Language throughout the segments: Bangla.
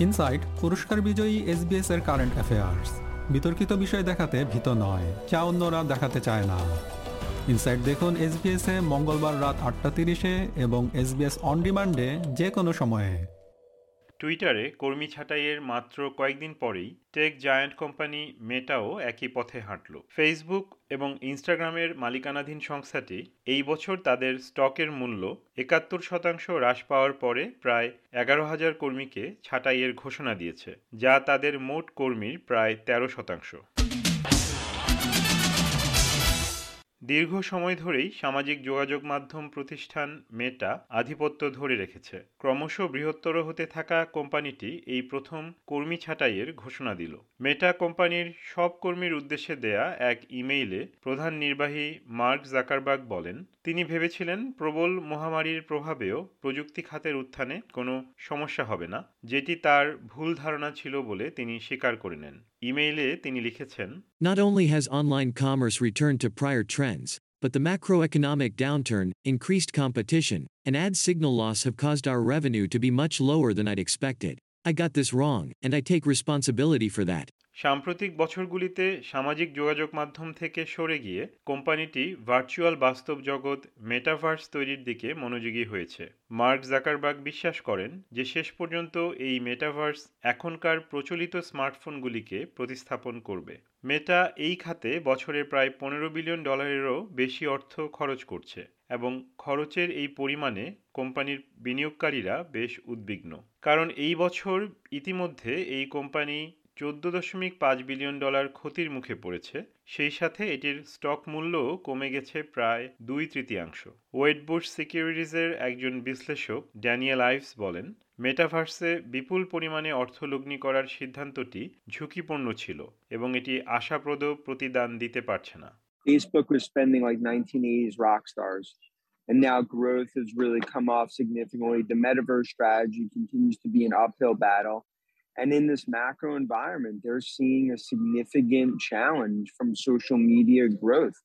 ইনসাইট, পুরস্কার বিজয়ী এসবিএস এর কারেন্ট অ্যাফেয়ার্স। বিতর্কিত বিষয় দেখাতে ভীত নয়, যা অন্যরা দেখাতে চায় না। ইনসাইট দেখুন এসবিএস এ মঙ্গলবার রাত আটটা তিরিশে এবং এসবিএস অন ডিমান্ডে যে কোনো সময়ে। টুইটারে কর্মী ছাঁটাইয়ের মাত্র কয়েকদিন পরেই টেক জায়ান্ট কোম্পানি মেটাও একই পথে হাঁটল। ফেসবুক এবং ইনস্টাগ্রামের মালিকানাধীন সংস্থাটি এই বছর তাদের স্টকের মূল্য একাত্তর শতাংশ হ্রাস পাওয়ার পরে প্রায় এগারো হাজার কর্মীকে ছাঁটাইয়ের ঘোষণা দিয়েছে, যা তাদের মোট কর্মীর প্রায় তেরো শতাংশ। দীর্ঘ সময় ধরেই সামাজিক যোগাযোগ মাধ্যম প্রতিষ্ঠান মেটা আধিপত্য ধরে রেখেছে। ক্রমশ বৃহত্তর হতে থাকা কোম্পানিটি এই প্রথম কর্মী ছাঁটাইয়ের ঘোষণা দিল। মেটা কোম্পানির সব কর্মীর উদ্দেশ্যে দেয়া এক ইমেইলে প্রধান নির্বাহী মার্ক জাকারবার্গ বলেন, তিনি ভেবেছিলেন প্রবল মহামারীর প্রভাবেও প্রযুক্তি খাতের উত্থানে কোনো সমস্যা হবে না। যেটি তার ভুল ধারণা ছিল বলে তিনি স্বীকার করে নেন। ইমেইলে তিনি লিখেছেন Not only has online commerce returned to prior trends, but the macroeconomic downturn, increased competition, and ad signal loss have caused our revenue to be much lower than I'd expected. I got this wrong, and I take responsibility for that. সাম্প্রতিক বছরগুলিতে সামাজিক যোগাযোগ মাধ্যম থেকে সরে গিয়ে কোম্পানিটি ভার্চুয়াল বাস্তব জগৎ মেটাভার্স তৈরির দিকে মনোযোগী হয়েছে। মার্ক জাকারবার্গ বিশ্বাস করেন যে শেষ পর্যন্ত এই মেটাভার্স এখনকার প্রচলিত স্মার্টফোনগুলিকে প্রতিস্থাপন করবে। মেটা এই খাতে বছরে প্রায় পনেরো বিলিয়ন ডলারেরও বেশি অর্থ খরচ করছে এবং খরচের এই পরিমাণে কোম্পানির বিনিয়োগকারীরা বেশ উদ্বিগ্ন। কারণ এই বছর ইতিমধ্যে এই কোম্পানি চোদ্দ দশমিক পাঁচ বিলিয়ন ডলার ক্ষতির মুখে পড়েছে সেই সাথে এটির স্টক মূল্যও কমে গেছে প্রায় দুই তৃতীয়াংশ ওয়েটবুশ সিকিউরিটিজের একজন বিশ্লেষক ড্যানিয়েল আইভস বলেন মেটাভার্সে বিপুল পরিমাণে অর্থ লগ্নি করার সিদ্ধান্তটি ঝুঁকিপূর্ণ ছিল এবং এটি আশাপ্রদ প্রতিদান দিতে পারছে না Facebook was spending like 1980s rock stars, and now growth has really come off significantly. The metaverse strategy continues to be an uphill battle. And in this macro environment, they're seeing a significant challenge from social media growth.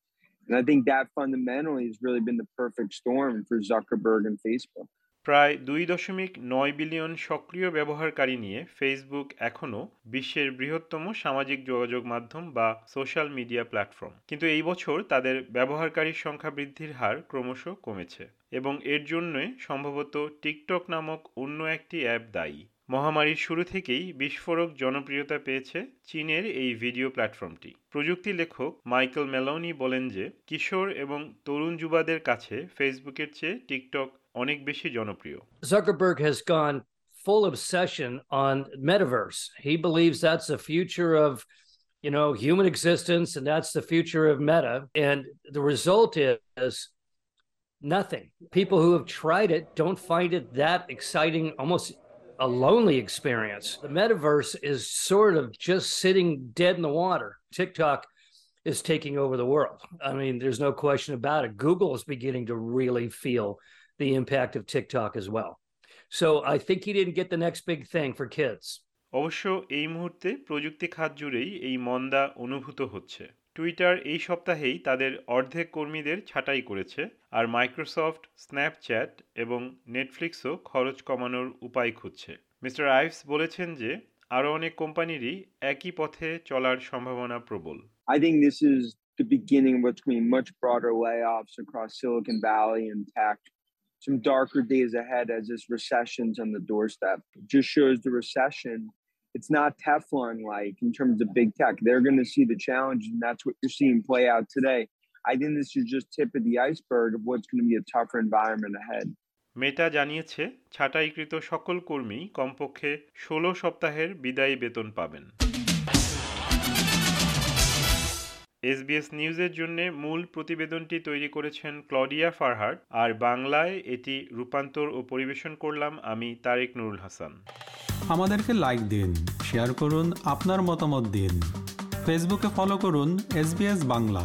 And I think that fundamentally has really been the perfect storm for Zuckerberg and Facebook. প্রায় দুই দশমিক নয় বিলিয়ন সক্রিয় ব্যবহারকারী নিয়ে ফেসবুক এখনও বিশ্বের বৃহত্তম সামাজিক যোগাযোগ মাধ্যম বা সোশ্যাল মিডিয়া প্ল্যাটফর্ম কিন্তু এই বছর তাদের ব্যবহারকারীর সংখ্যা বৃদ্ধির হার ক্রমশ কমেছে এবং এর জন্যে সম্ভবত টিকটক নামক অন্য একটি অ্যাপ দায়ী মহামারীর শুরু থেকেই বিস্ফোরক জনপ্রিয়তা পেয়েছে চীনের এই ভিডিও প্ল্যাটফর্মটি প্রযুক্তি লেখক মাইকেল মেলোনি বলেন যে কিশোর এবং তরুণ যুবাদের কাছে ফেসবুকের চেয়ে টিকটক অনেক বেশি জনপ্রিয় Zuckerberg has gone full obsession on metaverse. He believes that's the future of you know human existence and that's the future of meta and the result is nothing. People who have tried it don't find it that exciting almost a lonely experience. The metaverse is sort of just sitting dead in the water. TikTok is taking over the world. I mean, there's no question about it. Google is beginning to really feel the impact of TikTok as well. So I think he didn't get the next big thing for kids. অবশ্য এই মুহূর্তে প্রযুক্তি খাত জুড়েই এই মন্দা অনুভূত হচ্ছে টুইটার এই সপ্তাহেই তাদের অর্ধেক কর্মীদের ছাঁটাই করেছে আর মাইক্রোসফট স্ন্যাপচ্যাট এবং নেটফ্লিক্সও খরচ কমানোর উপায় খুঁজছে। মিস্টার আইভস বলেছেন যে, আরও অনেক কোম্পানিরই একই পথে চলার সম্ভাবনা প্রবল। I think this is the beginning watch me much broader way of across valley and take some darker days ahead as this recession's on the doorstep. It just shows the recession It's not Teflon like in terms of big tech. They're going to see the challenge, and that's what you're seeing play out today. I think this is just tip of the iceberg of what's going to be a tougher environment ahead. Meta জানিয়েছে ছাটাইকৃত সকল কর্মী কমপক্ষে ষোলো সপ্তাহের বিদায়ী বেতন পাবেন এসবিএস নিউজের জন্য মূল প্রতিবেদনটি তৈরি করেছেন ক্লডিয়া ফারহাট আর বাংলায় এটি রূপান্তর ও পরিবেশন করলাম আমি তারেক নুরুল হাসান। আমাদেরকে লাইক দিন শেয়ার করুন, আপনার মতামত দিন। ফেসবুকে ফলো করুন এস বাংলা।